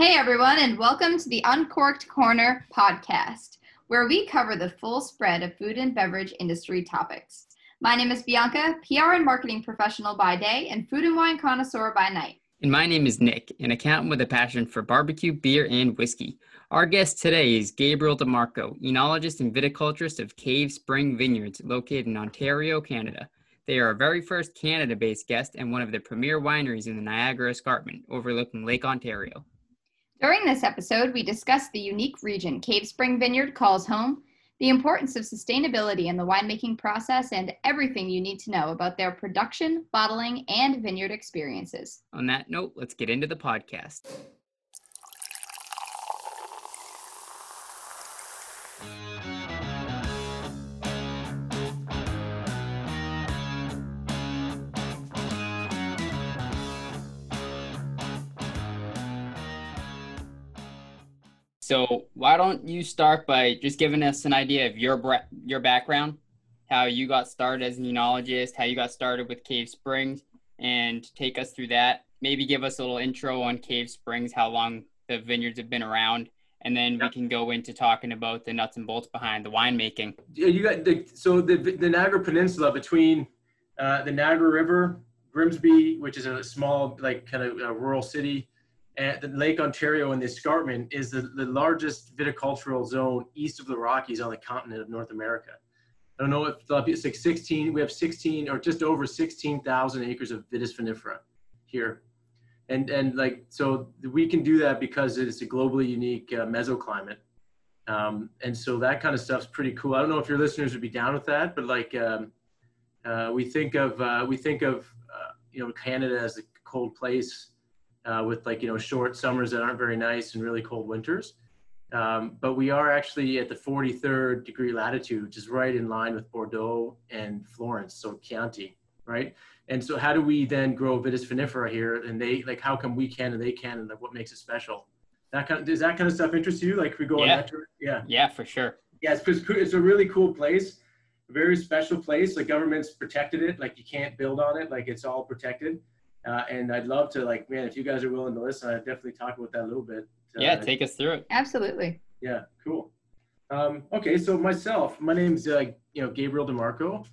Hey, everyone, and welcome to the Uncorked Corner podcast, where we cover the full spread of food and beverage industry topics. My name is Bianca, PR and marketing professional by day and food and wine connoisseur by night. And my name is Nick, an accountant with a passion for barbecue, beer, and whiskey. Our guest today is Gabriel DeMarco, enologist and viticulturist of Cave Spring Vineyards, located in Ontario, Canada. They are our very first Canada based guest and one of the premier wineries in the Niagara Escarpment, overlooking Lake Ontario. During this episode, we discuss the unique region Cave Spring Vineyard calls home, the importance of sustainability in the winemaking process, and everything you need to know about their production, bottling, and vineyard experiences. On that note, let's get into the podcast. So why don't you start by just giving us an idea of your your background, how you got started as an enologist, how you got started with Cave Springs, and take us through that. Maybe give us a little intro on Cave Springs, how long the vineyards have been around, and then we can go into talking about the nuts and bolts behind the winemaking. Yeah, you got the, so the the Niagara Peninsula between uh, the Niagara River, Grimsby, which is a small like kind of rural city, at the Lake Ontario and the escarpment is the, the largest viticultural zone east of the Rockies on the continent of North America. I don't know if it's like 16, we have 16 or just over 16,000 acres of Vitis vinifera here. And, and like, so we can do that because it's a globally unique uh, mesoclimate. Um, and so that kind of stuff's pretty cool. I don't know if your listeners would be down with that, but like, um, uh, we think of, uh, we think of, uh, you know, Canada as a cold place uh, with like you know short summers that aren't very nice and really cold winters. Um, but we are actually at the 43rd degree latitude, which is right in line with Bordeaux and Florence, so Chianti, right? And so how do we then grow Vitis vinifera here? And they like how come we can and they can, and like, what makes it special? That kind of does that kind of stuff interest you? Like we go yeah. on that tour? Yeah. Yeah, for sure. Yeah, it's, it's a really cool place, very special place. The government's protected it, like you can't build on it, like it's all protected. Uh, and I'd love to like, man, if you guys are willing to listen, I'd definitely talk about that a little bit. Uh, yeah, take us through it. Absolutely. Yeah, cool. Um, okay, so myself, my name's uh, you know Gabriel DeMarco.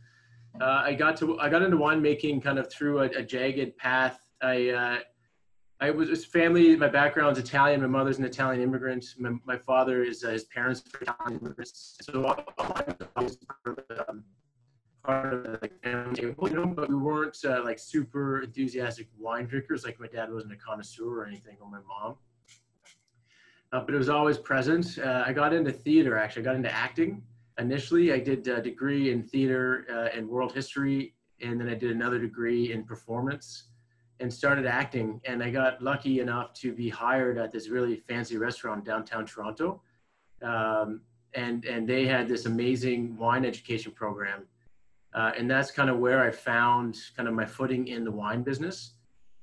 Uh, I got to I got into winemaking kind of through a, a jagged path. I uh, I was, was family. My background's Italian. My mother's an Italian immigrant. My, my father is uh, his parents are Italian immigrants. So I was um, part of the family table, you know, but we weren't uh, like super enthusiastic wine drinkers. Like my dad wasn't a connoisseur or anything, or my mom. Uh, but it was always present. Uh, I got into theater actually. I got into acting initially. I did a degree in theater uh, and world history, and then I did another degree in performance and started acting. And I got lucky enough to be hired at this really fancy restaurant downtown Toronto. Um, and, and they had this amazing wine education program uh, and that's kind of where I found kind of my footing in the wine business.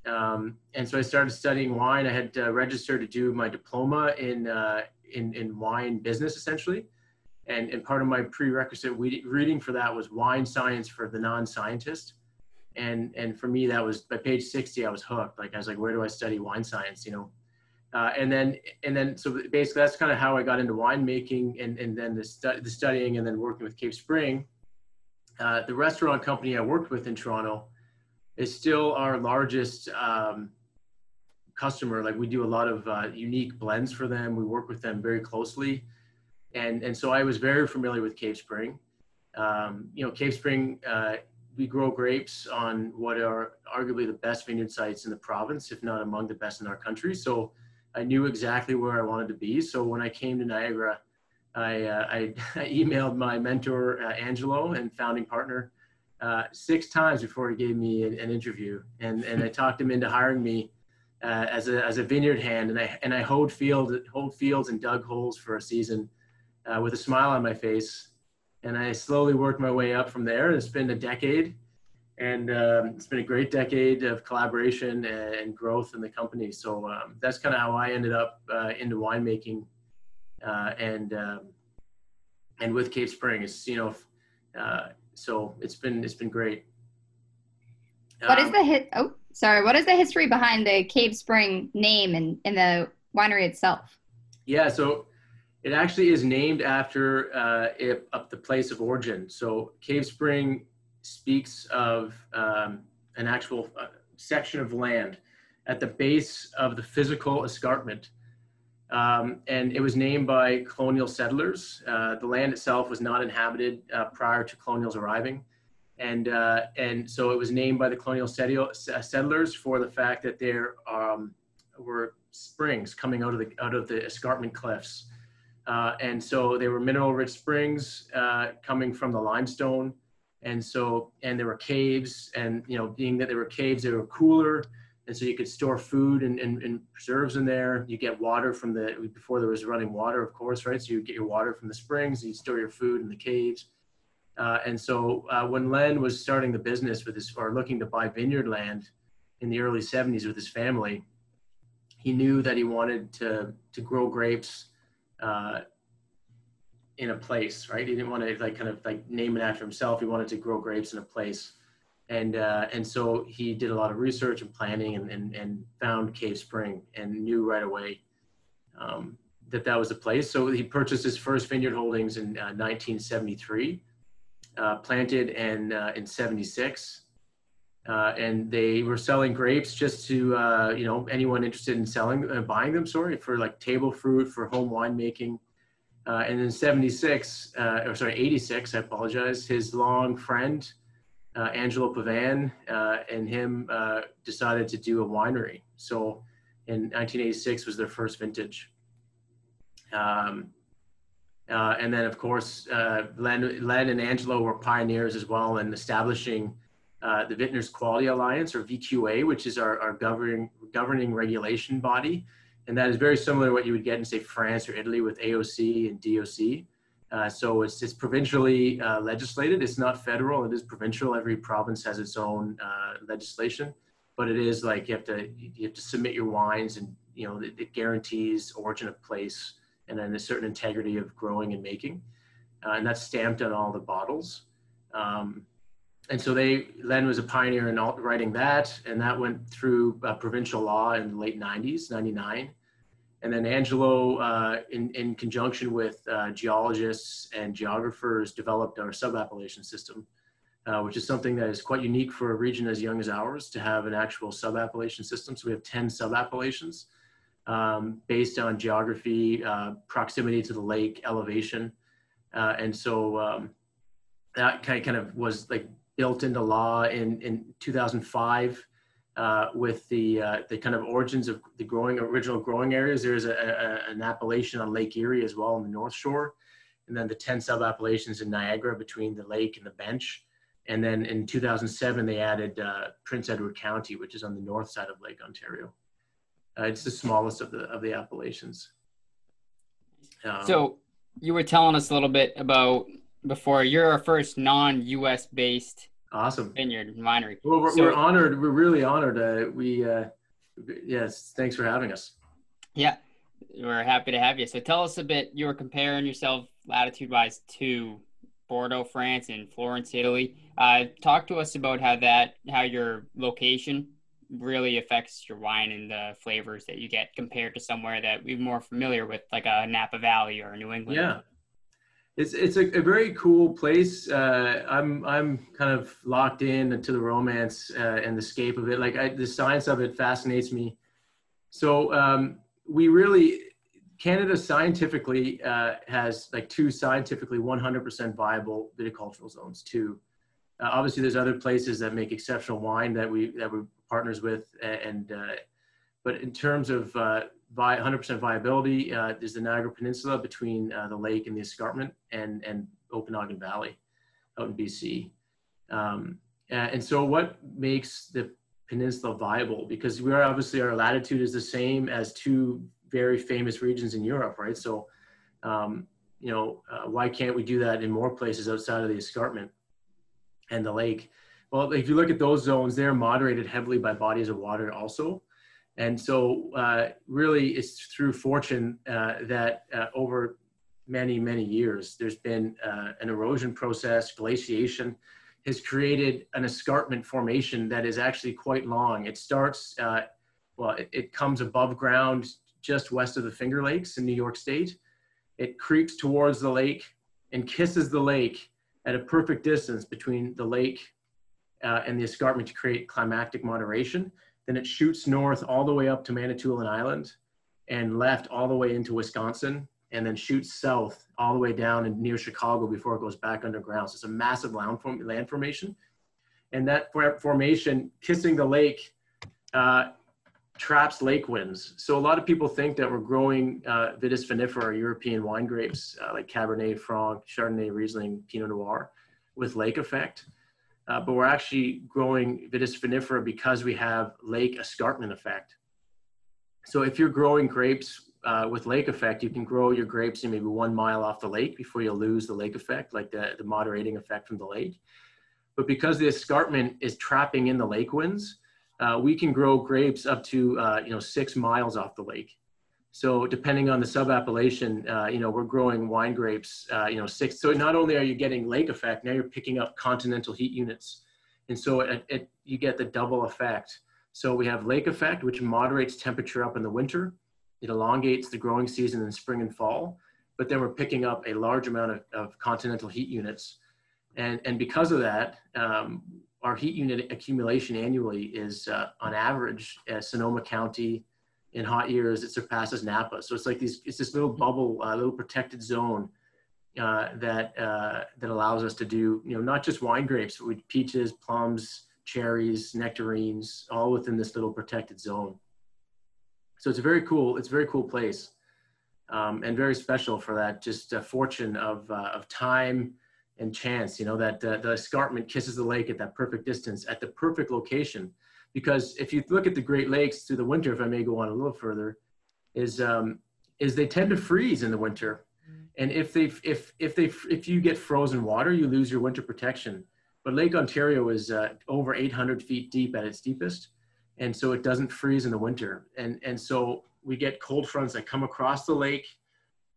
Um, and so I started studying wine. I had uh, registered to do my diploma in, uh, in, in wine business essentially. And, and part of my prerequisite reading for that was wine science for the non-scientist. And, and for me, that was by page 60, I was hooked. Like I was like, where do I study wine science? You know? Uh, and then, and then, so basically that's kind of how I got into winemaking and, and then the, stu- the studying and then working with Cave Spring uh, the restaurant company I worked with in Toronto is still our largest um, customer. Like we do a lot of uh, unique blends for them. We work with them very closely. And, and so I was very familiar with Cave Spring. Um, you know, Cave Spring, uh, we grow grapes on what are arguably the best vineyard sites in the province, if not among the best in our country. So I knew exactly where I wanted to be. So when I came to Niagara, I, uh, I, emailed my mentor, uh, Angelo, and founding partner, uh, six times before he gave me an, an, interview. And, and I talked him into hiring me uh, as, a, as a vineyard hand. And I, and I hoed, field, hoed fields and dug holes for a season uh, with a smile on my face. And I slowly worked my way up from there. It's been a decade. And um, it's been a great decade of collaboration and, and growth in the company. So um, that's kind of how I ended up uh, into winemaking uh, and um, and with Cave Spring, it's you know, uh, so it's been it's been great. What is um, the hit? Oh, sorry. What is the history behind the Cave Spring name and in the winery itself? Yeah, so it actually is named after uh, it, up the place of origin. So Cave Spring speaks of um, an actual uh, section of land at the base of the physical escarpment. Um, and it was named by colonial settlers. Uh, the land itself was not inhabited uh, prior to colonials arriving. And, uh, and so it was named by the colonial settlers for the fact that there um, were springs coming out of the, out of the escarpment cliffs. Uh, and so they were mineral rich springs uh, coming from the limestone. And so, and there were caves and, you know, being that there were caves, they were cooler. And so you could store food and, and, and preserves in there. You get water from the, before there was running water, of course, right? So you get your water from the springs, you store your food in the caves. Uh, and so uh, when Len was starting the business with his, or looking to buy vineyard land in the early 70s with his family, he knew that he wanted to, to grow grapes uh, in a place, right? He didn't want to like kind of like name it after himself. He wanted to grow grapes in a place. And, uh, and so he did a lot of research and planning and, and, and found Cave Spring and knew right away um, that that was the place. So he purchased his first vineyard holdings in uh, 1973, uh, planted in, uh, in 76. Uh, and they were selling grapes just to uh, you know anyone interested in selling buying them sorry for like table fruit for home winemaking and in 76 uh, or sorry 86 i apologize his long friend uh, angelo pavan and him decided to do a winery so in 1986 was their first vintage um, and then of course len, len and angelo were pioneers as well in establishing uh, the Vintners Quality Alliance, or VQA, which is our, our governing, governing regulation body. And that is very similar to what you would get in, say, France or Italy with AOC and DOC. Uh, so it's, it's provincially uh, legislated. It's not federal. It is provincial. Every province has its own uh, legislation, but it is like you have to you have to submit your wines, and you know it, it guarantees origin of place and then a certain integrity of growing and making, uh, and that's stamped on all the bottles. Um, and so they Len was a pioneer in writing that, and that went through uh, provincial law in the late '90s, '99. And then Angelo, uh, in, in conjunction with uh, geologists and geographers, developed our sub-appellation system, uh, which is something that is quite unique for a region as young as ours to have an actual sub-appellation system. So we have 10 sub-appellations um, based on geography, uh, proximity to the lake, elevation. Uh, and so um, that kind of was like built into law in, in 2005 uh, with the, uh, the kind of origins of the growing original growing areas. There's a, a, an appellation on Lake Erie as well on the North Shore. And then the 10 sub-appellations in Niagara between the lake and the bench. And then in 2007, they added uh, Prince Edward County, which is on the north side of Lake Ontario. Uh, it's the smallest of the, of the appellations. Um, so you were telling us a little bit about before. You're our first non-U.S. based awesome vineyard winery. Well, we're, so, we're honored. We're really honored. Uh, we uh, yes, thanks for having us. Yeah, we're happy to have you. So tell us a bit. You were comparing yourself latitude-wise to Bordeaux, France, and Florence, Italy. Uh, talk to us about how that, how your location really affects your wine and the flavors that you get compared to somewhere that we're more familiar with, like a Napa Valley or New England. Yeah, it's it's a, a very cool place. Uh, I'm I'm kind of locked in to the romance uh, and the scape of it. Like I, the science of it fascinates me. So um, we really Canada scientifically uh, has like two scientifically 100% viable viticultural zones. Two. Uh, obviously, there's other places that make exceptional wine that we that we're partners with, and uh, but in terms of uh, 100% viability uh, is the Niagara Peninsula between uh, the lake and the escarpment and, and Okanagan Valley out in BC. Um, and so what makes the peninsula viable? Because we are obviously our latitude is the same as two very famous regions in Europe, right? So, um, you know, uh, why can't we do that in more places outside of the escarpment and the lake? Well, if you look at those zones, they're moderated heavily by bodies of water also. And so, uh, really, it's through fortune uh, that uh, over many, many years, there's been uh, an erosion process, glaciation has created an escarpment formation that is actually quite long. It starts, uh, well, it, it, comes above ground just west of the Finger Lakes in New York State. It creeps towards the lake and kisses the lake at a perfect distance between the lake uh, and the escarpment to create climactic moderation. Then it shoots north all the way up to Manitoulin Island and left all the way into Wisconsin and then shoots south all the way down and near Chicago before it goes back underground. So it's a massive land, form, land formation. And that formation kissing the lake uh, traps lake winds. So a lot of people think that we're growing uh, Vitis vinifera, European wine grapes uh, like Cabernet Franc, Chardonnay, Riesling, Pinot Noir with lake effect. Uh, but we're actually growing Vitis vinifera because we have lake escarpment effect. So if you're growing grapes uh, with lake effect, you can grow your grapes in maybe one mile off the lake before you lose the lake effect, like the, the moderating effect from the lake. But because the escarpment is trapping in the lake winds, uh, we can grow grapes up to uh, you know six miles off the lake. So depending on the subappellation, uh, you know we're growing wine grapes, uh, you know six. So not only are you getting lake effect, now you're picking up continental heat units, and so it, it, you get the double effect. So we have lake effect, which moderates temperature up in the winter, it elongates the growing season in spring and fall, but then we're picking up a large amount of, of continental heat units. And, and because of that, um, our heat unit accumulation annually is uh, on average, Sonoma County in hot years, it surpasses Napa. So it's like these, it's this little bubble, uh, little protected zone uh, that, uh, that allows us to do, you know, not just wine grapes, but with peaches, plums, cherries, nectarines, all within this little protected zone. So it's a very cool, it's a very cool place um, and very special for that just uh, fortune of, uh, of time and chance, you know, that uh, the escarpment kisses the lake at that perfect distance at the perfect location. Because if you look at the Great Lakes through the winter, if I may go on a little further, is, um, is they tend to freeze in the winter. And if they, if, if they, if you get frozen water, you lose your winter protection. But Lake Ontario is uh, over 800 feet deep at its deepest and so it doesn't freeze in the winter. And and so we get cold fronts that come across the lake,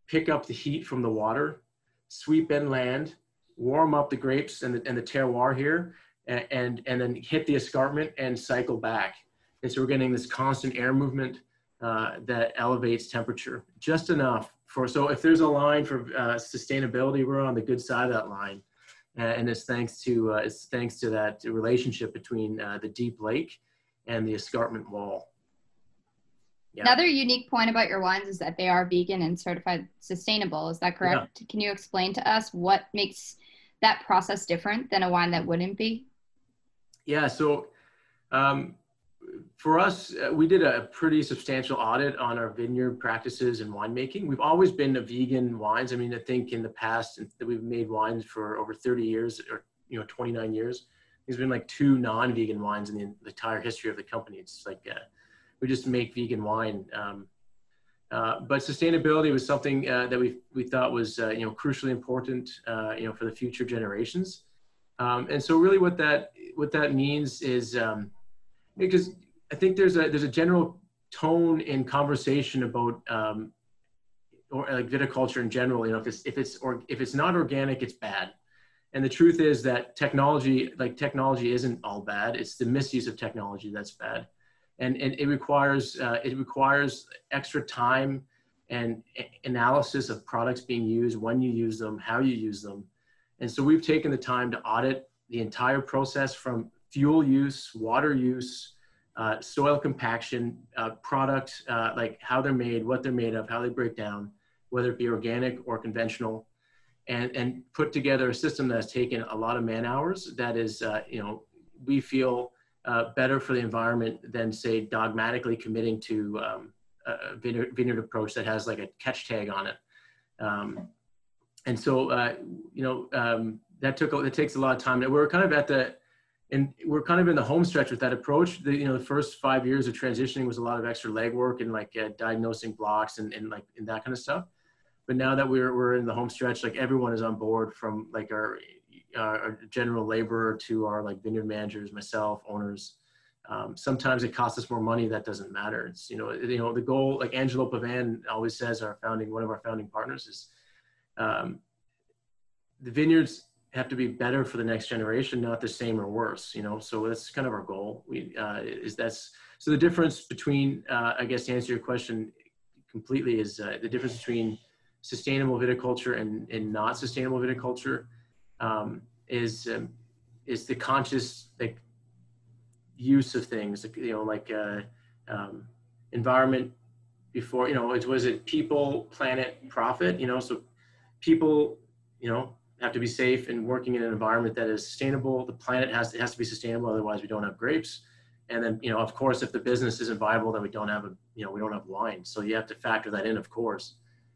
pick up the heat from the water, sweep inland, warm up the grapes and the, and the terroir here, and, and, and then hit the escarpment and cycle back. And so we're getting this constant air movement uh, that elevates temperature just enough for, so if there's a line for uh, sustainability, we're on the good side of that line. Uh, and it's thanks to, uh, it's thanks to that relationship between uh, the deep lake and the escarpment wall. Yeah. Another unique point about your wines is that they are vegan and certified sustainable. Is that correct? Yeah. Can you explain to us what makes that process different than a wine that wouldn't be? Yeah, so um, for us, uh, we did a pretty substantial audit on our vineyard practices and winemaking. We've always been a vegan wines. I mean, I think in the past that we've made wines for over 30 years or you know 29 years there's been like two non-vegan wines in the, entire history of the company. It's like uh, we just make vegan wine. Um, uh, but sustainability was something uh, that we we thought was uh, you know crucially important uh, you know for the future generations. Um, and so really what that what that means is um, because I think there's a there's a general tone in conversation about um, or like viticulture in general. You know if it's if it's or if it's not organic, it's bad. And the truth is that technology like technology isn't all bad. It's the misuse of technology that's bad. And, and it requires uh, it requires extra time and analysis of products being used when you use them how you use them and so we've taken the time to audit the entire process from fuel use water use uh, soil compaction uh, product uh, like how they're made what they're made of how they break down whether it be organic or conventional and, and put together a system that's taken a lot of man hours that is, uh, you know, we feel uh, better for the environment than say dogmatically committing to um, a vineyard, vineyard, approach that has like a catch tag on it. Um, and so, uh, you know, um, that took, it takes a lot of time. We're kind of at the, and we're kind of in the home stretch with that approach. The, you know, the first five years of transitioning was a lot of extra legwork and like uh, diagnosing blocks and, and like and that kind of stuff but now that we're we're in the home stretch, like everyone is on board from like our our general laborer to our like vineyard managers, myself, owners. Um, sometimes it costs us more money. That doesn't matter. It's you know you know the goal. Like Angelo Pavan always says, our founding one of our founding partners is um, the vineyards have to be better for the next generation, not the same or worse. You know, so that's kind of our goal. We uh, is that's so the difference between uh, I guess to answer your question completely is uh, the difference between sustainable viticulture and, and not sustainable viticulture um, is um, is the conscious like use of things you know like uh, um, environment before you know it was it people planet profit you know so people you know have to be safe and working in an environment that is sustainable. The planet has it has to be sustainable otherwise we don't have grapes. And then you know of course if the business isn't viable then we don't have a you know we don't have wine. So you have to factor that in of course.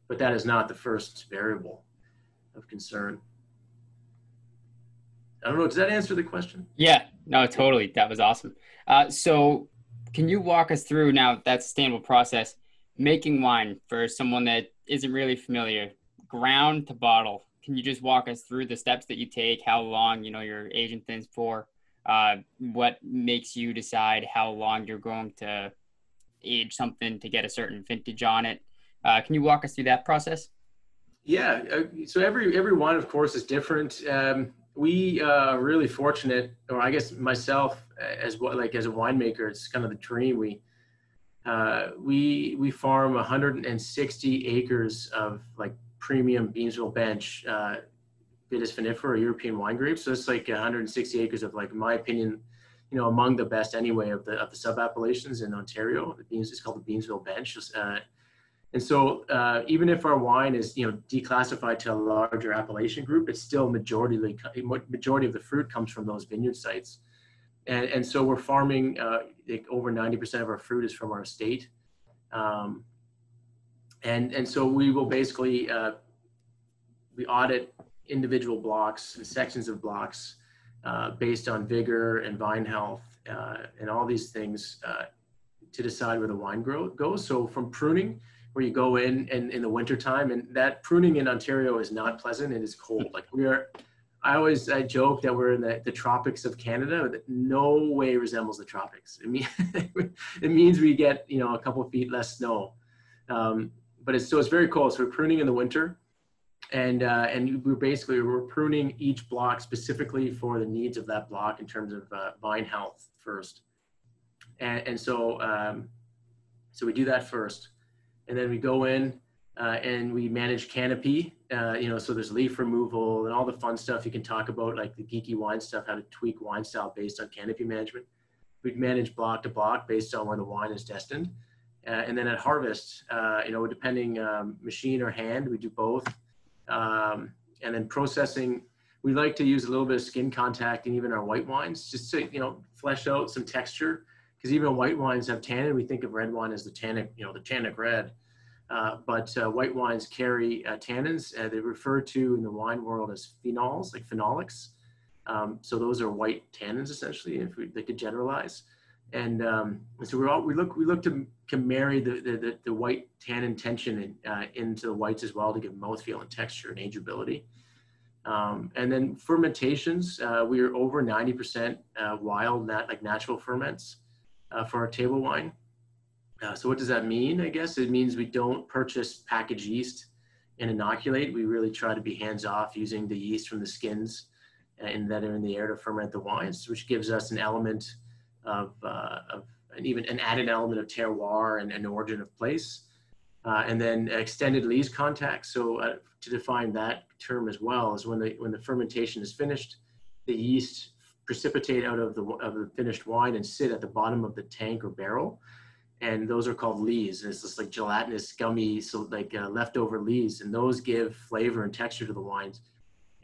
But that is not the first variable of concern. I don't know does that answer the question? Yeah. No totally. That was awesome. Uh, so can you walk us through now that sustainable process making wine for someone that isn't really familiar ground to bottle can you just walk us through the steps that you take how long you know your aging things for uh, what makes you decide how long you're going to age something to get a certain vintage on it. Uh, can you walk us through that process? Yeah, uh, so every every wine, of course, is different. Um, we are really fortunate, or I guess myself as well, like as a winemaker, it's kind of the dream. We uh, we we farm 160 acres of like premium Beamsville bench uh, Vitis vinifera, European wine grape. So it's like 160 acres of like, in my opinion, you know, among the best anyway of the of the sub appellations in Ontario. The is called the Beamsville Bench. Uh, and so uh, even if our wine is you know declassified to a larger appellation group, it's still majority majority of the fruit comes from those vineyard sites. And, and so we're farming uh, like over 90% of our fruit is from our estate. Um, and, and so we will basically, uh, we audit individual blocks and sections of blocks uh, based on vigor and vine health uh, and all these things uh, to decide where the wine grow goes. So from pruning, where you go in and in the wintertime, and that pruning in Ontario is not pleasant. It is cold. Like we are, I always I joke that we're in the, the tropics of Canada. That no way resembles the tropics. It mean it means we get you know a couple feet less snow, um, but it's so it's very cold. So we're pruning in the winter and uh, and we're basically we're pruning each block specifically for the needs of that block in terms of uh, vine health first, and and so um, so we do that first, and then we go in uh, and we manage canopy. Uh, you know, so there's leaf removal and all the fun stuff you can talk about, like the geeky wine stuff, how to tweak wine style based on canopy management. We'd manage block to block based on where the wine is destined. Uh, and then at harvest, uh, you know, depending um, machine or hand, we do both um, and then processing, we like to use a little bit of skin contact in even our white wines, just to, you know, flesh out some texture. Because even white wines have tannin. We think of red wine as the tannic, you know, the tannic red. Uh, but uh, white wines carry uh, tannins. Uh, they're referred to in the wine world as phenols, like phenolics. Um, so those are white tannins essentially, if we, they could generalize and um, so we all we look we look to, to marry the, the, the white tannin tension in, uh, into the whites as well to give mouthfeel and texture and ageability. Um, and then fermentations, uh, we are over 90% uh, wild, nat- like natural ferments uh, for our table wine. Uh, so what does that mean? I guess it means we don't purchase packaged yeast and inoculate. We really try to be hands off using the yeast from the skins uh, and that are in the air to ferment the wines, which gives us an element of, uh, of and even an added element of terroir and an origin of place. Uh, and then extended lees contact. So uh, to define that term as well is when the when the fermentation is finished, the yeast precipitate out of the of the finished wine and sit at the bottom of the tank or barrel, and those are called lees. And it's just like gelatinous, gummy, so like uh, leftover lees, and those give flavor and texture to the wines.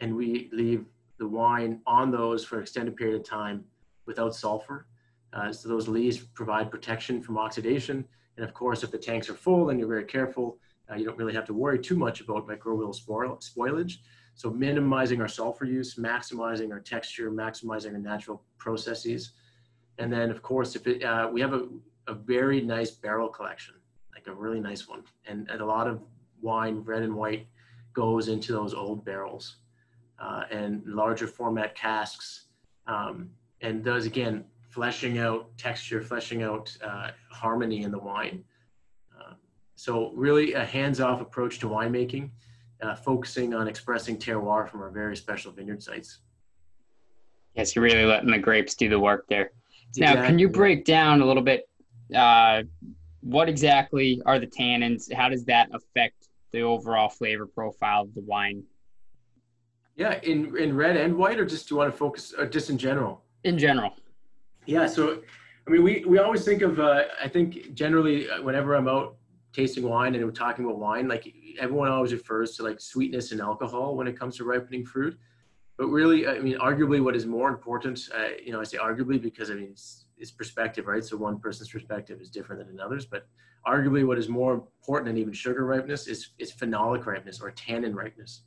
And we leave the wine on those for an extended period of time without sulfur uh, so those lees provide protection from oxidation. And of course, if the tanks are full, then you're very careful. Uh, you don't really have to worry too much about microbial spoil spoilage. So minimizing our sulfur use, maximizing our texture, maximizing our natural processes. And then of course, if it, uh, we have a, a very nice barrel collection, like a really nice one. And, and a lot of wine, red and white, goes into those old barrels uh, and larger format casks. Um, and those again, fleshing out texture, fleshing out uh, harmony in the wine. Uh, so really a hands-off approach to winemaking, uh, focusing on expressing terroir from our very special vineyard sites. Yes, you're really letting the grapes do the work there. Exactly. Now, can you break down a little bit uh, what exactly are the tannins? How does that affect the overall flavor profile of the wine? Yeah, in in red and white, or just do you want to focus, or just in general? In general. Yeah, so I mean, we we always think of. Uh, I think generally, uh, whenever I'm out tasting wine and we're talking about wine, like everyone always refers to like sweetness and alcohol when it comes to ripening fruit. But really, I mean, arguably, what is more important, uh, you know, I say arguably because I mean, it's, it's perspective, right? So one person's perspective is different than another's. But arguably, what is more important than even sugar ripeness is is phenolic ripeness or tannin ripeness.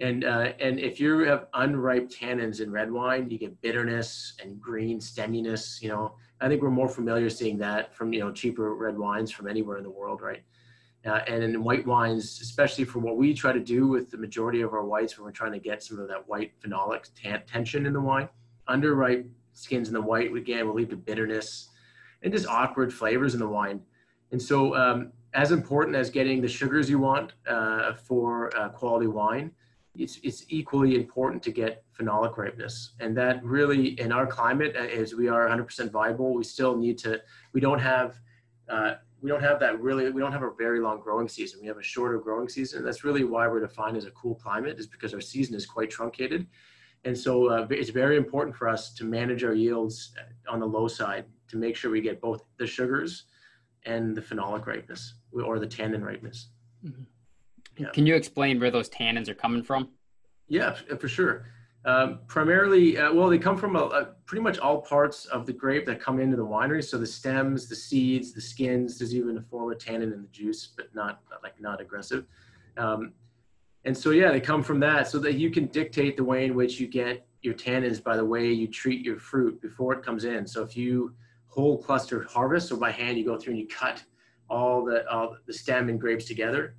And uh, and if you have unripe tannins in red wine, you get bitterness and green stemminess. You know, I think we're more familiar seeing that from you know cheaper red wines from anywhere in the world, right? Uh, and in white wines, especially for what we try to do with the majority of our whites, when we're trying to get some of that white phenolic tension in the wine, underripe skins in the white again will lead to bitterness and just awkward flavors in the wine. And so, um, as important as getting the sugars you want uh, for uh, quality wine, it's, it's equally important to get phenolic ripeness. And that really, in our climate, uh, as we are 100% viable, we still need to, we don't have, uh, we don't have that really, we don't have a very long growing season. We have a shorter growing season. That's really why we're defined as a cool climate is because our season is quite truncated. And so uh, it's very important for us to manage our yields uh, on the low side to make sure we get both the sugars and the phenolic ripeness or the tannin ripeness. Mm-hmm. Yeah. Can you explain where those tannins are coming from? Yeah, for sure. Um, primarily, uh, well, they come from a, a, pretty much all parts of the grape that come into the winery. So the stems, the seeds, the skins. There's even a form of tannin in the juice, but not like not aggressive. Um, and so yeah, they come from that, so that you can dictate the way in which you get your tannins by the way you treat your fruit before it comes in. So if you whole cluster harvest, so by hand you go through and you cut all the all the stem and grapes together,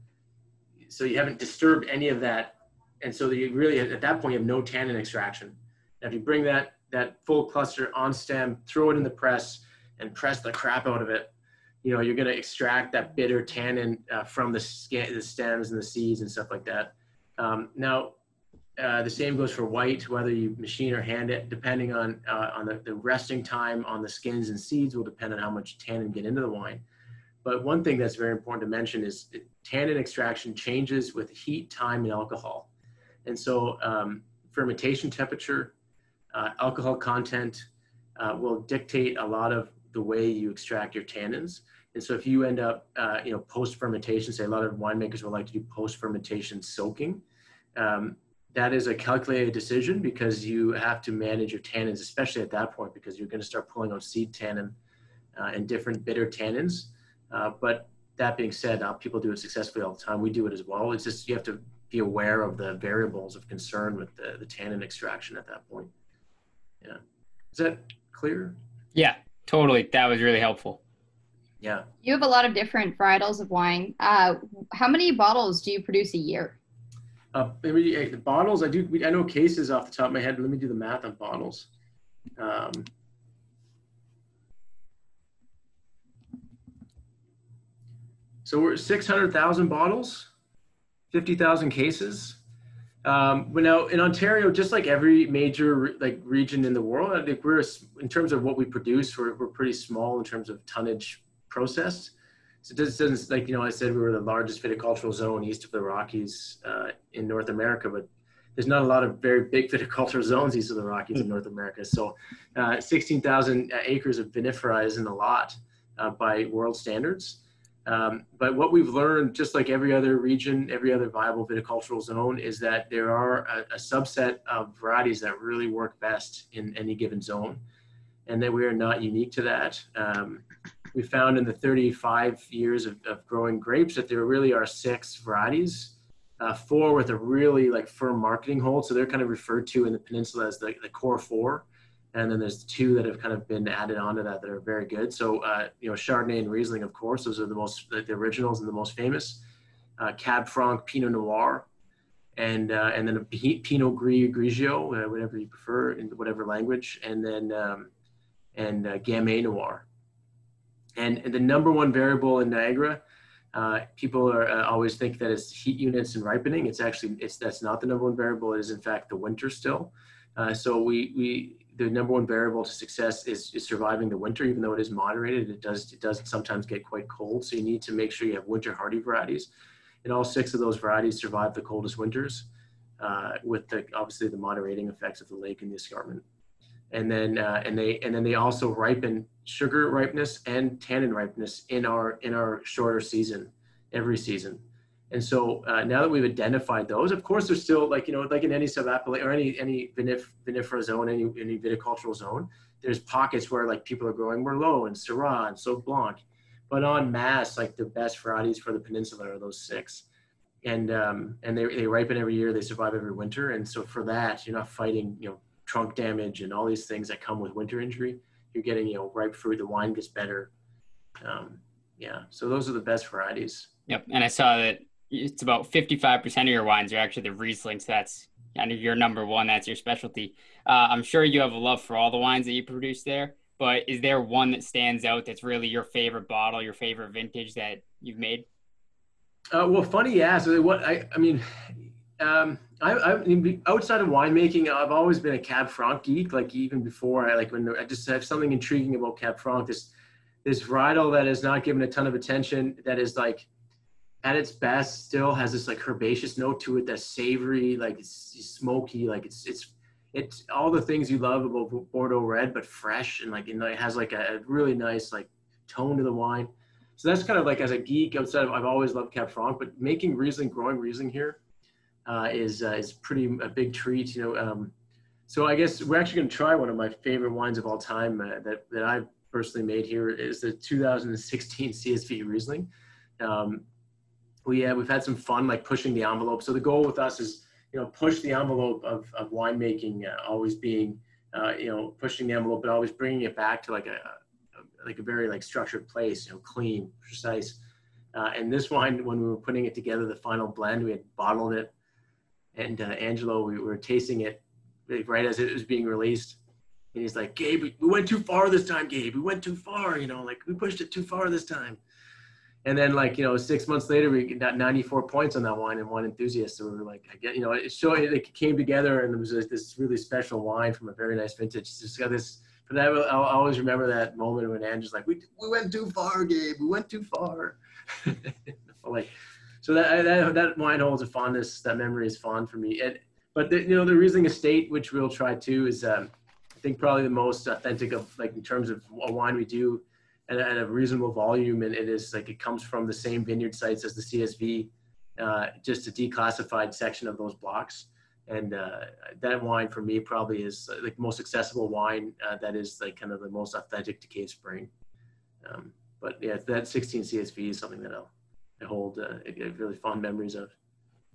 so you haven't disturbed any of that and so you really at that point you have no tannin extraction. Now if you bring that that full cluster on stem, throw it in the press, and press the crap out of it, you know you're going to extract that bitter tannin uh, from the, the stems and the seeds and stuff like that. Um, now uh, the same goes for white, whether you machine or hand it, depending on uh, on the, the resting time on the skins and seeds will depend on how much tannin get into the wine. But one thing that's very important to mention is tannin extraction changes with heat, time, and alcohol. And so um, fermentation temperature, uh, alcohol content uh, will dictate a lot of the way you extract your tannins. And so if you end up, uh, you know, post-fermentation, say a lot of winemakers will like to do post-fermentation soaking. Um, that is a calculated decision because you have to manage your tannins, especially at that point, because you're going to start pulling out seed tannin uh, and different bitter tannins. Uh, but that being said, uh, people do it successfully all the time. We do it as well. It's just you have to be aware of the variables of concern with the, the tannin extraction at that point. Yeah. Is that clear? Yeah, totally. That was really helpful. Yeah. You have a lot of different varietals of wine. Uh, how many bottles do you produce a year? Uh, maybe the bottles. I do. I know cases off the top of my head. Let me do the math on bottles. Um, so we're six hundred thousand bottles 50,000 cases. Um, but now in Ontario, just like every major like region in the world, I think we're in terms of what we produce, we're, we're pretty small in terms of tonnage processed. So this doesn't like you know I said we were the largest viticultural zone east of the Rockies uh, in North America, but there's not a lot of very big viticultural zones east of the Rockies in North America. So uh, 16,000 acres of vinifera isn't a lot uh, by world standards. Um, but what we've learned, just like every other region, every other viable viticultural zone, is that there are a, a, subset of varieties that really work best in any given zone, and that we are not unique to that. Um, we found in the 35 years of, of, growing grapes that there really are six varieties, uh, four with a really like firm marketing hold. So they're kind of referred to in the peninsula as the, the core four and then there's two that have kind of been added onto that that are very good. So uh, you know, Chardonnay and Riesling, of course, those are the most the originals and the most famous. Uh, Cab Franc, Pinot Noir, and uh, and then a Pinot Gris Grigio, uh, whatever you prefer in whatever language, and then um, and uh, Gamay Noir. And, and, the number one variable in Niagara, uh, people are uh, always think that it's heat units and ripening. It's actually it's that's not the number one variable. It is in fact the winter still. so we we the number one variable to success is, is surviving the winter, even though it is moderated. It does it does sometimes get quite cold, so you need to make sure you have winter hardy varieties. And all six of those varieties survive the coldest winters, uh, with the obviously the moderating effects of the lake and the escarpment. And then uh, and they and then they also ripen sugar ripeness and tannin ripeness in our in our shorter season every season. And so uh, now that we've identified those, of course, there's still like you know, like in any subappellate or any any vinif- vinifera zone, any any viticultural zone, there's pockets where like people are growing Merlot and Syrah and Sauv Blanc, but on mass, like the best varieties for the peninsula are those six, and um, and they they ripen every year, they survive every winter, and so for that, you're not fighting you know trunk damage and all these things that come with winter injury. You're getting you know ripe fruit, the wine gets better. Um, yeah, so those are the best varieties. Yep, and I saw that it's about 55% of your wines are actually the Rieslings. That's kind of your number one. That's your specialty. Uh, I'm sure you have a love for all the wines that you produce there, but is there one that stands out that's really your favorite bottle, your favorite vintage that you've made? Uh, well, funny ask. What I, I mean, um, I, I outside of winemaking, I've always been a Cab Franc geek. Like even before, I like when I just have something intriguing about Cab Franc. This this varietal that is not given a ton of attention. That is like at its best still has this like herbaceous note to it that's savory like it's smoky like it's it's it's all the things you love about bordeaux red but fresh and like it has like a really nice like tone to the wine. So that's kind of like as a geek outside of i've always loved cab franc but making riesling growing riesling here uh, is uh, is pretty a big treat you know um, so i guess we're actually going to try one of my favorite wines of all time uh, that that i've personally made here is the 2016 csv riesling. Um, we uh, we've had some fun like pushing the envelope. So the goal with us is you know push the envelope of of winemaking, uh, always being uh, you know pushing the envelope, but always bringing it back to like a, a like a very like structured place, you know, clean, precise. Uh, and this wine, when we were putting it together, the final blend, we had bottled it, and uh, Angelo, we were tasting it right as it was being released. And he's like, Gabe, we went too far this time, Gabe. We went too far, you know, like we pushed it too far this time and then like you know six months later we got 94 points on that wine and Wine Enthusiast. So we were like i get you know it showed it came together and it was like this really special wine from a very nice vintage. It's just got this but that i'll always remember that moment when andrew's like we, we went too far gabe. We went too far. Like so that, that that wine holds a fondness that memory is fond for me. And but the, you know the riesling estate which we'll try too is um, i think probably the most authentic of like in terms of a wine we do at, at a reasonable volume, and it is like it comes from the same vineyard sites as the CSV, uh, just a declassified section of those blocks. And uh, that wine for me probably is uh, like most accessible wine uh, that is like kind of the most authentic to Cave Spring. Um, but yeah, that 16 CSV is something that I'll, I hold uh, really fond memories of.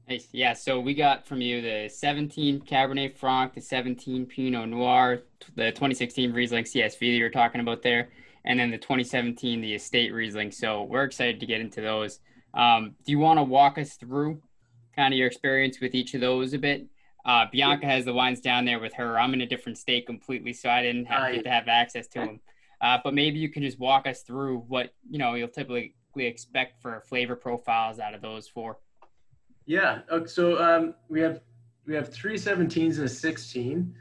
Nice. Yeah, so we got from you the 17 Cabernet Franc, the 17 Pinot Noir, the 2016 Riesling CSV that you were talking about there, and then the 2017 the estate Riesling. So we're excited to get into those. Um, do you want to walk us through kind of your experience with each of those a bit? Uh, Bianca has the wines down there with her. I'm in a different state completely, so I didn't have, get to have access to them. Uh, but maybe you can just walk us through what you know you'll typically expect for flavor profiles out of those four. Yeah. So um, we have we have three 17s and a 16.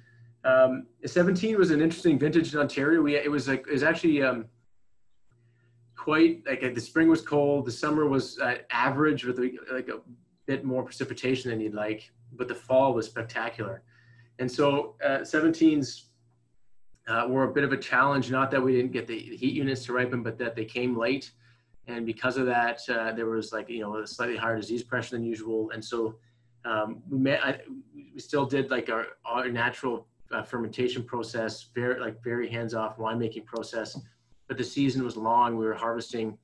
Um, 17 was an interesting vintage in Ontario. We it was like it was actually um, quite like the spring was cold, the summer was uh, average with like a bit more precipitation than you'd like, but the fall was spectacular. And so uh, 17s uh, were a bit of a challenge. Not that we didn't get the heat units to ripen, but that they came late, and because of that, uh, there was like you know a slightly higher disease pressure than usual. And so um, we met. I, we still did like our, our natural uh, fermentation process, very like very hands-off winemaking process. But the season was long. We were harvesting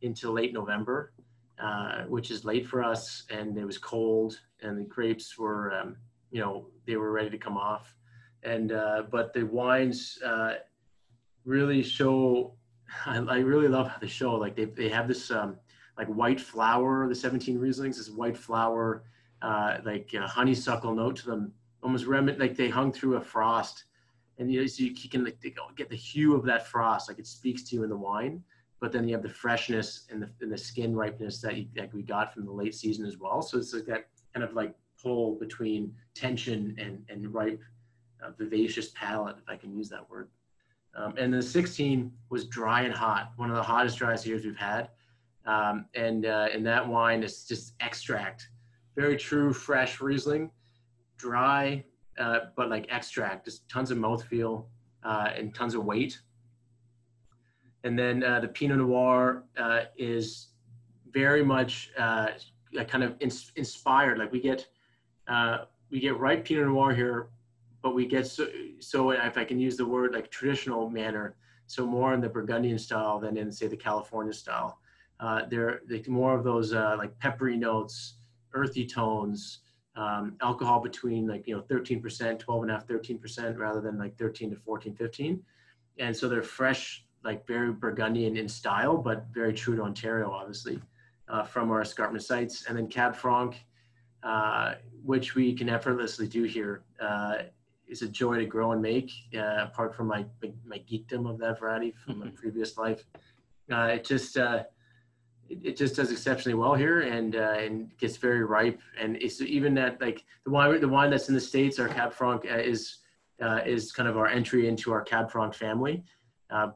into late November, uh, which is late for us, and it was cold, and the grapes were, um, you know, they were ready to come off. And uh, but the wines uh, really show. I, I, really love how they show. Like they they have this um, like white flower. The 17 Rieslings, this white flower, uh, like honeysuckle note to them almost remnant like they hung through a frost and you, know, so you can like get the hue of that frost like it speaks to you in the wine but then you have the freshness and the, and the skin ripeness that, you, we got from the late season as well so it's like that kind of like pull between tension and, and ripe uh, vivacious palate, if I can use that word. Um, and the 16 was dry and hot, one of the hottest, driest years we've had. Um, and uh, and that wine is just extract, very true, fresh Riesling, dry, uh, but like extract, just tons of mouthfeel uh, and tons of weight. And then uh, the Pinot Noir uh, is very much uh, kind of ins- inspired. Like we get we get ripe Pinot Noir here but we get so, so if I can use the word like traditional manner, so more in the Burgundian style than in say the California style. Uh, they're, they're more of those uh, like peppery notes, earthy tones, um, alcohol between like you know 13%, 12 and a half, 13% rather than like 13 to 14, 15. And so they're fresh, like very Burgundian in style, but very true to Ontario, obviously, uh, from our escarpment sites. And then Cab Franc, uh, which we can effortlessly do here. Uh, is a joy to grow and make. Uh, apart from my my geekdom of that variety from my mm-hmm. previous life, uh, it just uh, it, just does exceptionally well here and uh, and gets very ripe. And it's even that like the wine the wine that's in the states, our Cab Franc uh, is uh, is kind of our entry into our Cab Franc family.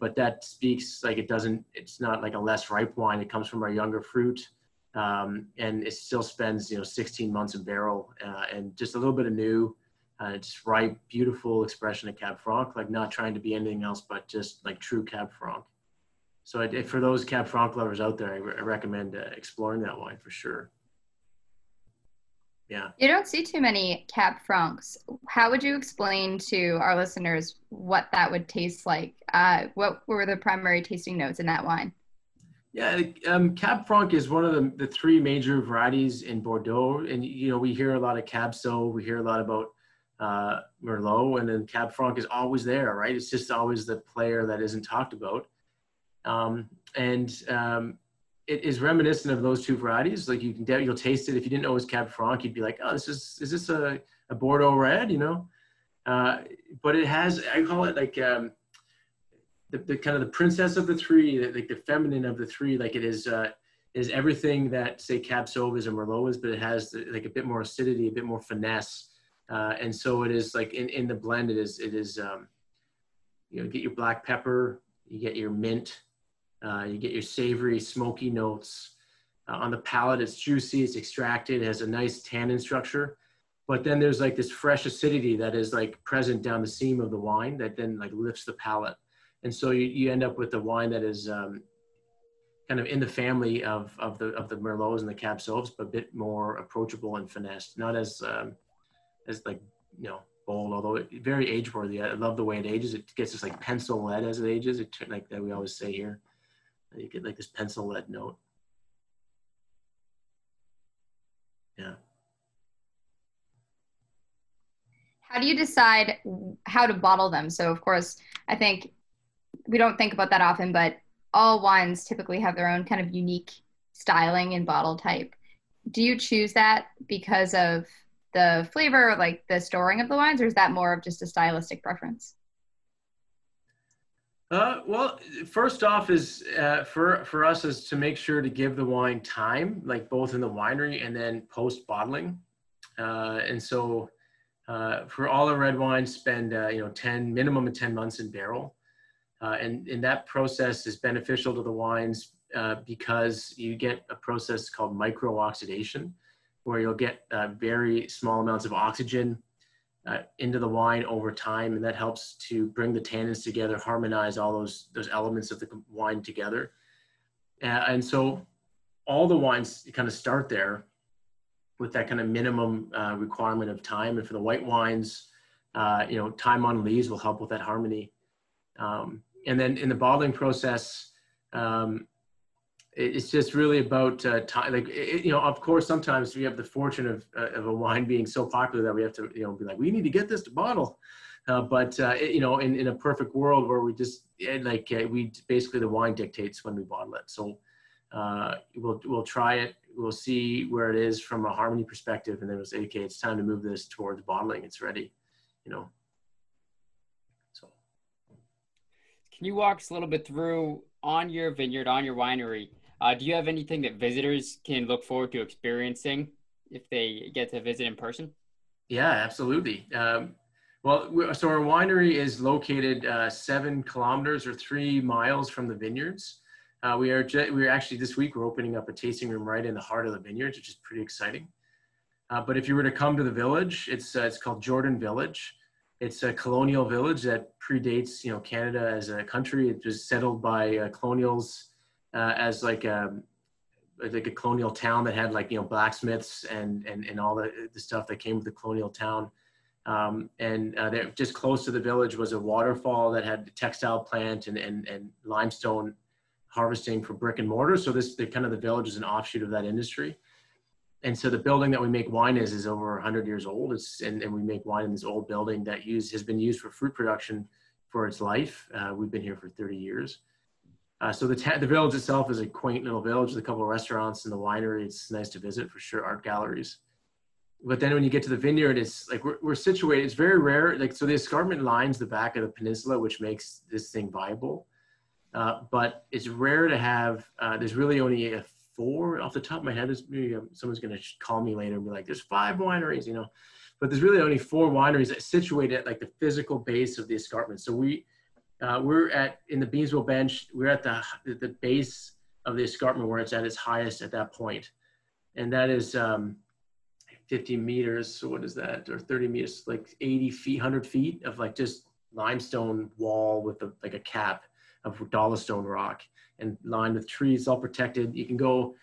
but that speaks like it doesn't. It's not like a less ripe wine. It comes from our younger fruit. Um, and it still spends you know 16 months in barrel and just a little bit of new uh, it's right, beautiful expression of Cab Franc, like not trying to be anything else but just like true Cab Franc. So I, for those Cab Franc lovers out there, I, re- I recommend uh, exploring that wine for sure. Yeah. You don't see too many Cab Francs. How would you explain to our listeners what that would taste like? Uh, what were the primary tasting notes in that wine? Yeah, um, Cab Franc is one of the, the three major varieties in Bordeaux. And, you know, we hear a lot of Cab Sauv, we hear a lot about uh, Merlot, and then Cab Franc is always there, right? It's just always the player that isn't talked about. Um, and um, it is reminiscent of those two varieties. Like you can, you'll taste it. If you didn't know it was Cab Franc, you'd be like, oh, this is, is this a, a Bordeaux red, you know? Uh, but it has, I call it like um, the, the kind of the princess of the three, like the feminine of the three, like it is, uh, is everything that say Cab Sauv is or Merlot is, but it has like a bit more acidity, a bit more finesse uh, and so it is like in, in the blend, it is, it is, um, you know, get your black pepper, you get your mint, uh, you get your savory, smoky notes. Uh, on the palate, it's juicy, it's extracted, it has a nice tannin structure. But then there's like this fresh acidity that is like present down the seam of the wine that then like lifts the palate. And so you, you end up with a wine that is um, kind of in the family of, of the of the Merlots and the Cab Sauvs, but a bit more approachable and finessed, not as um, as like you know bold, although it, very age worthy. I love the way it ages. It gets this like pencil lead as it ages. It like that we always say here. You get like this pencil lead note. Yeah. How do you decide how to bottle them? So of course, I think we don't think about that often, but all wines typically have their own kind of unique styling and bottle type. Do you choose that because of the flavor, like the storing of the wines, or is that more of just a stylistic preference? Uh, well, first off, is uh, for for us is to make sure to give the wine time, like both in the winery and then post bottling. Uh, and so, uh, for all the red wines, spend uh, you know ten minimum of ten months in barrel, uh, and and that process is beneficial to the wines because you get a process called micro oxidation where you'll get very small amounts of oxygen uh, into the wine over time, and that helps to bring the tannins together, harmonize all those those elements of the wine together. Uh, and so, all the wines kind of start there with that kind of minimum uh, requirement of time. And for the white wines, uh, you know, time on lees will help with that harmony. Um, and then in the bottling process, um, it's just really about uh, time. Like it, you know, of course, sometimes we have the fortune of uh, of a wine being so popular that we have to you know be like, we need to get this to bottle. Uh, but uh, it, you know, in, in a perfect world where we just like uh, we basically the wine dictates when we bottle it. So uh, we'll we'll try it. We'll see where it is from a harmony perspective, and then we'll say, okay, it's time to move this towards bottling. It's ready. You know. So. Can you walk us a little bit through on your vineyard, on your winery? Uh, do you have anything that visitors can look forward to experiencing if they get to visit in person? Yeah, absolutely. Um, Well, we- so our winery is located uh, seven kilometers or three miles from the vineyards. Uh, we are ju- we are actually this week we're opening up a tasting room right in the heart of the vineyards, which is pretty exciting. Uh, but if you were to come to the village, it's uh, it's called Jordan Village. It's a colonial village that predates you know Canada as a country. It was settled by uh, colonials uh, as like a like a colonial town that had like you know blacksmiths and and and all the, the stuff that came with the colonial town. Um, and uh, there, just close to the village was a waterfall that had a textile plant and, and, and limestone harvesting for brick and mortar. So this the kind of the village is an offshoot of that industry. And so the building that we make wine is is over 100 years old. It's and, and we make wine in this old building that use has been used for fruit production for its life. Uh, we've been here for 30 years. Uh, so the ta- the village itself is a quaint little village with a couple of restaurants and the winery. It's nice to visit for sure. Art galleries. But then when you get to the vineyard, it's like we're, we're situated. It's very rare. Like so, the escarpment lines the back of the peninsula, which makes this thing viable. Uh, but it's rare to have. Uh, there's really only a four off the top of my head. There's maybe um, someone's going to call me later and be like, "There's five wineries," you know. But there's really only four wineries that situate at like the physical base of the escarpment. So we uh, we're at in the Beamsville Bench. We're at the the base of the escarpment where it's at its highest at that point, and that is um, 50 meters. So what is that? Or 30 meters, like 80 feet, 100 feet of like just limestone wall with a, like a cap of dolostone rock and lined with trees, all protected. You can go.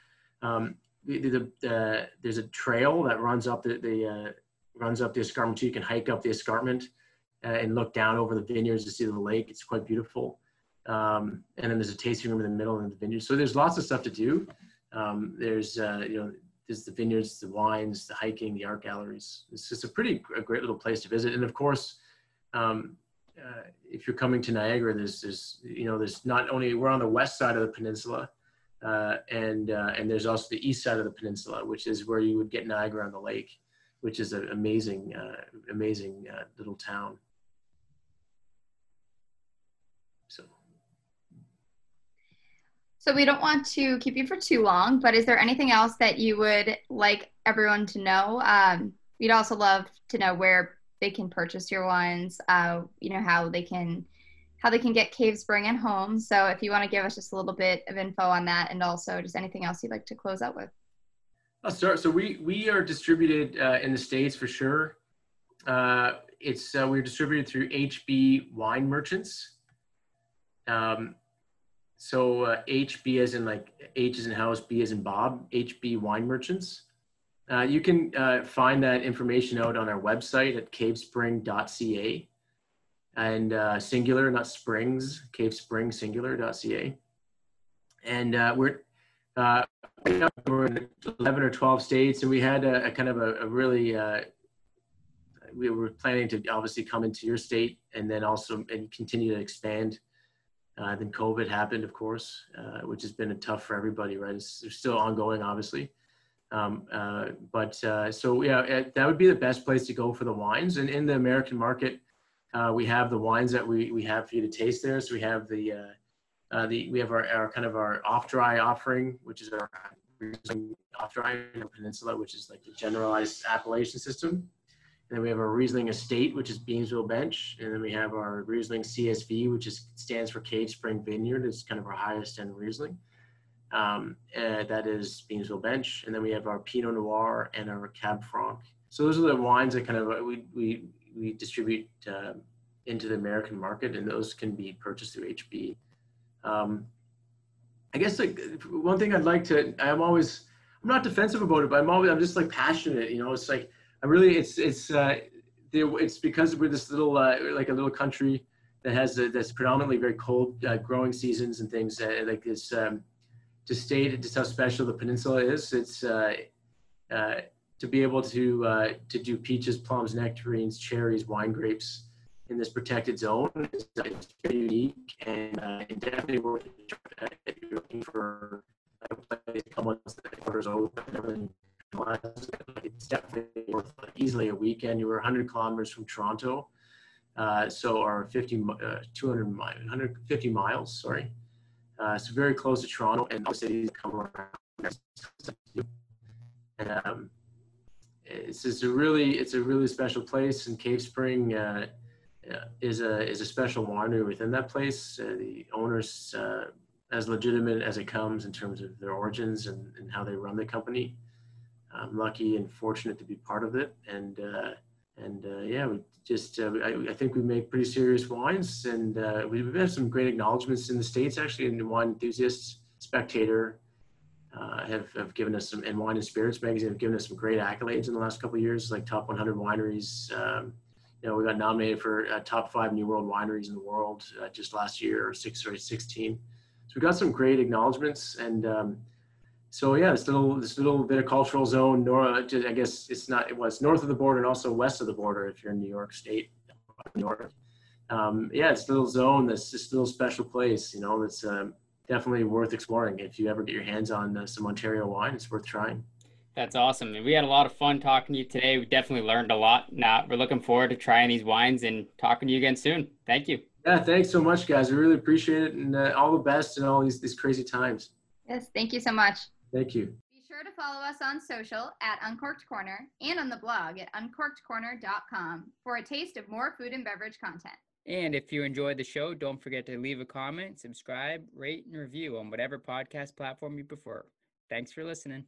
Um, the, the, the, there's a trail that runs up the, the uh, runs up the escarpment. So you can hike up the escarpment uh, and look down over the vineyards to see the lake. It's quite beautiful. Um, and then there's a tasting room in the middle of the vineyard. So there's lots of stuff to do. Um, there's uh, you know there's the vineyards, the wines, the hiking, the art galleries. It's just a pretty a great little place to visit. And of course, um, uh, if you're coming to Niagara, there's there's you know there's not only we're on the west side of the peninsula, uh, and uh, and there's also the east side of the peninsula, which is where you would get Niagara on the lake, which is an amazing uh, amazing uh, little town. So. So we don't want to keep you for too long, but is there anything else that you would like everyone to know? Um, we'd also love to know where they can purchase your wines. Uh, you know how they can how they can get Cave Spring and home. So if you want to give us just a little bit of info on that, and also just anything else you'd like to close out with. I'll start. So we we are distributed uh, in the states for sure. Uh, it's uh, we're distributed through HB Wine Merchants. Um, so uh, HB as in like H is in house, B is in Bob, HB Wine Merchants. Uh, you can uh, find that information out on our website at cavespring.ca and uh, singular, not springs, cavespringsingular.ca. And uh, we're, uh, we're in 11 or 12 states and we had a, a kind of a, a really, uh, we were planning to obviously come into your state and then also and continue to expand uh, then COVID happened, of course, uh, which has been tough for everybody, right? It's, it's still ongoing, obviously. Um, uh, but uh, so, yeah, it, that would be the best place to go for the wines. And in the American market, uh, we have the wines that we, we have for you to taste there. So we have the, uh, the we have our, our kind of our off-dry offering, which is our off-dry peninsula, which is like the generalized appellation system. Then we have our Riesling Estate, which is Beamsville Bench. And then we have our Riesling CSV, which is stands for Cave Spring Vineyard. It's kind of our highest end Riesling. Um, that is Beamsville Bench. And then we have our Pinot Noir and our Cab Franc. So those are the wines that kind of uh, we, we, we distribute uh, into the American market, and those can be purchased through HB. Um, I guess like one thing I'd like to, I'm always, I'm not defensive about it, but I'm always, I'm just like passionate, you know, it's like, I really, it's it's uh, it's because we're this little uh, like a little country that has a, that's predominantly very cold uh, growing seasons and things uh, like this. Um, to state just how special the peninsula is, it's uh, uh, to be able to uh, to do peaches, plums, nectarines, cherries, wine grapes in this protected zone. It's very unique and, uh, and definitely worth if you're looking for a place to come once the quarters it's definitely worth easily a weekend. You were 100 kilometers from Toronto, uh, so or 50, uh, 200 miles, 150 miles, sorry. Uh, so very close to Toronto and all cities come around. And, um, it's just a really it's a really special place, and Cave Spring uh, uh, is a is a special winery within that place. Uh, the owners uh, as legitimate as it comes in terms of their origins and, and how they run the company. I'm lucky and fortunate to be part of it, and uh, and uh, yeah, we just uh, I, I, think we make pretty serious wines, and uh, we've had some great acknowledgments in the states actually in wine enthusiasts, Spectator. Uh, have, have given us some, and Wine and Spirits magazine have given us some great accolades in the last couple of years, like top 100 wineries. Um, you know, we got nominated for uh, top five New World wineries in the world just last year, or six or 16. So we got some great acknowledgments, and um, so yeah, this little this little bit of cultural zone. Nor, I guess it's not it was north of the border and also west of the border if you're in New York State, New York. Um, yeah, it's a little zone that's just a little special place. You know, it's um, definitely worth exploring. If you ever get your hands on uh, some Ontario wine, it's worth trying. That's awesome. And we had a lot of fun talking to you today. We definitely learned a lot. Now we're looking forward to trying these wines and talking to you again soon. Thank you. Yeah, thanks so much, guys. We really appreciate it, and uh, all the best in all these these crazy times. Yes, thank you so much. Thank you. Be sure to follow us on social at Uncorked Corner and on the blog at uncorkedcorner.com for a taste of more food and beverage content. And if you enjoyed the show, don't forget to leave a comment, subscribe, rate, and review on whatever podcast platform you prefer. Thanks for listening.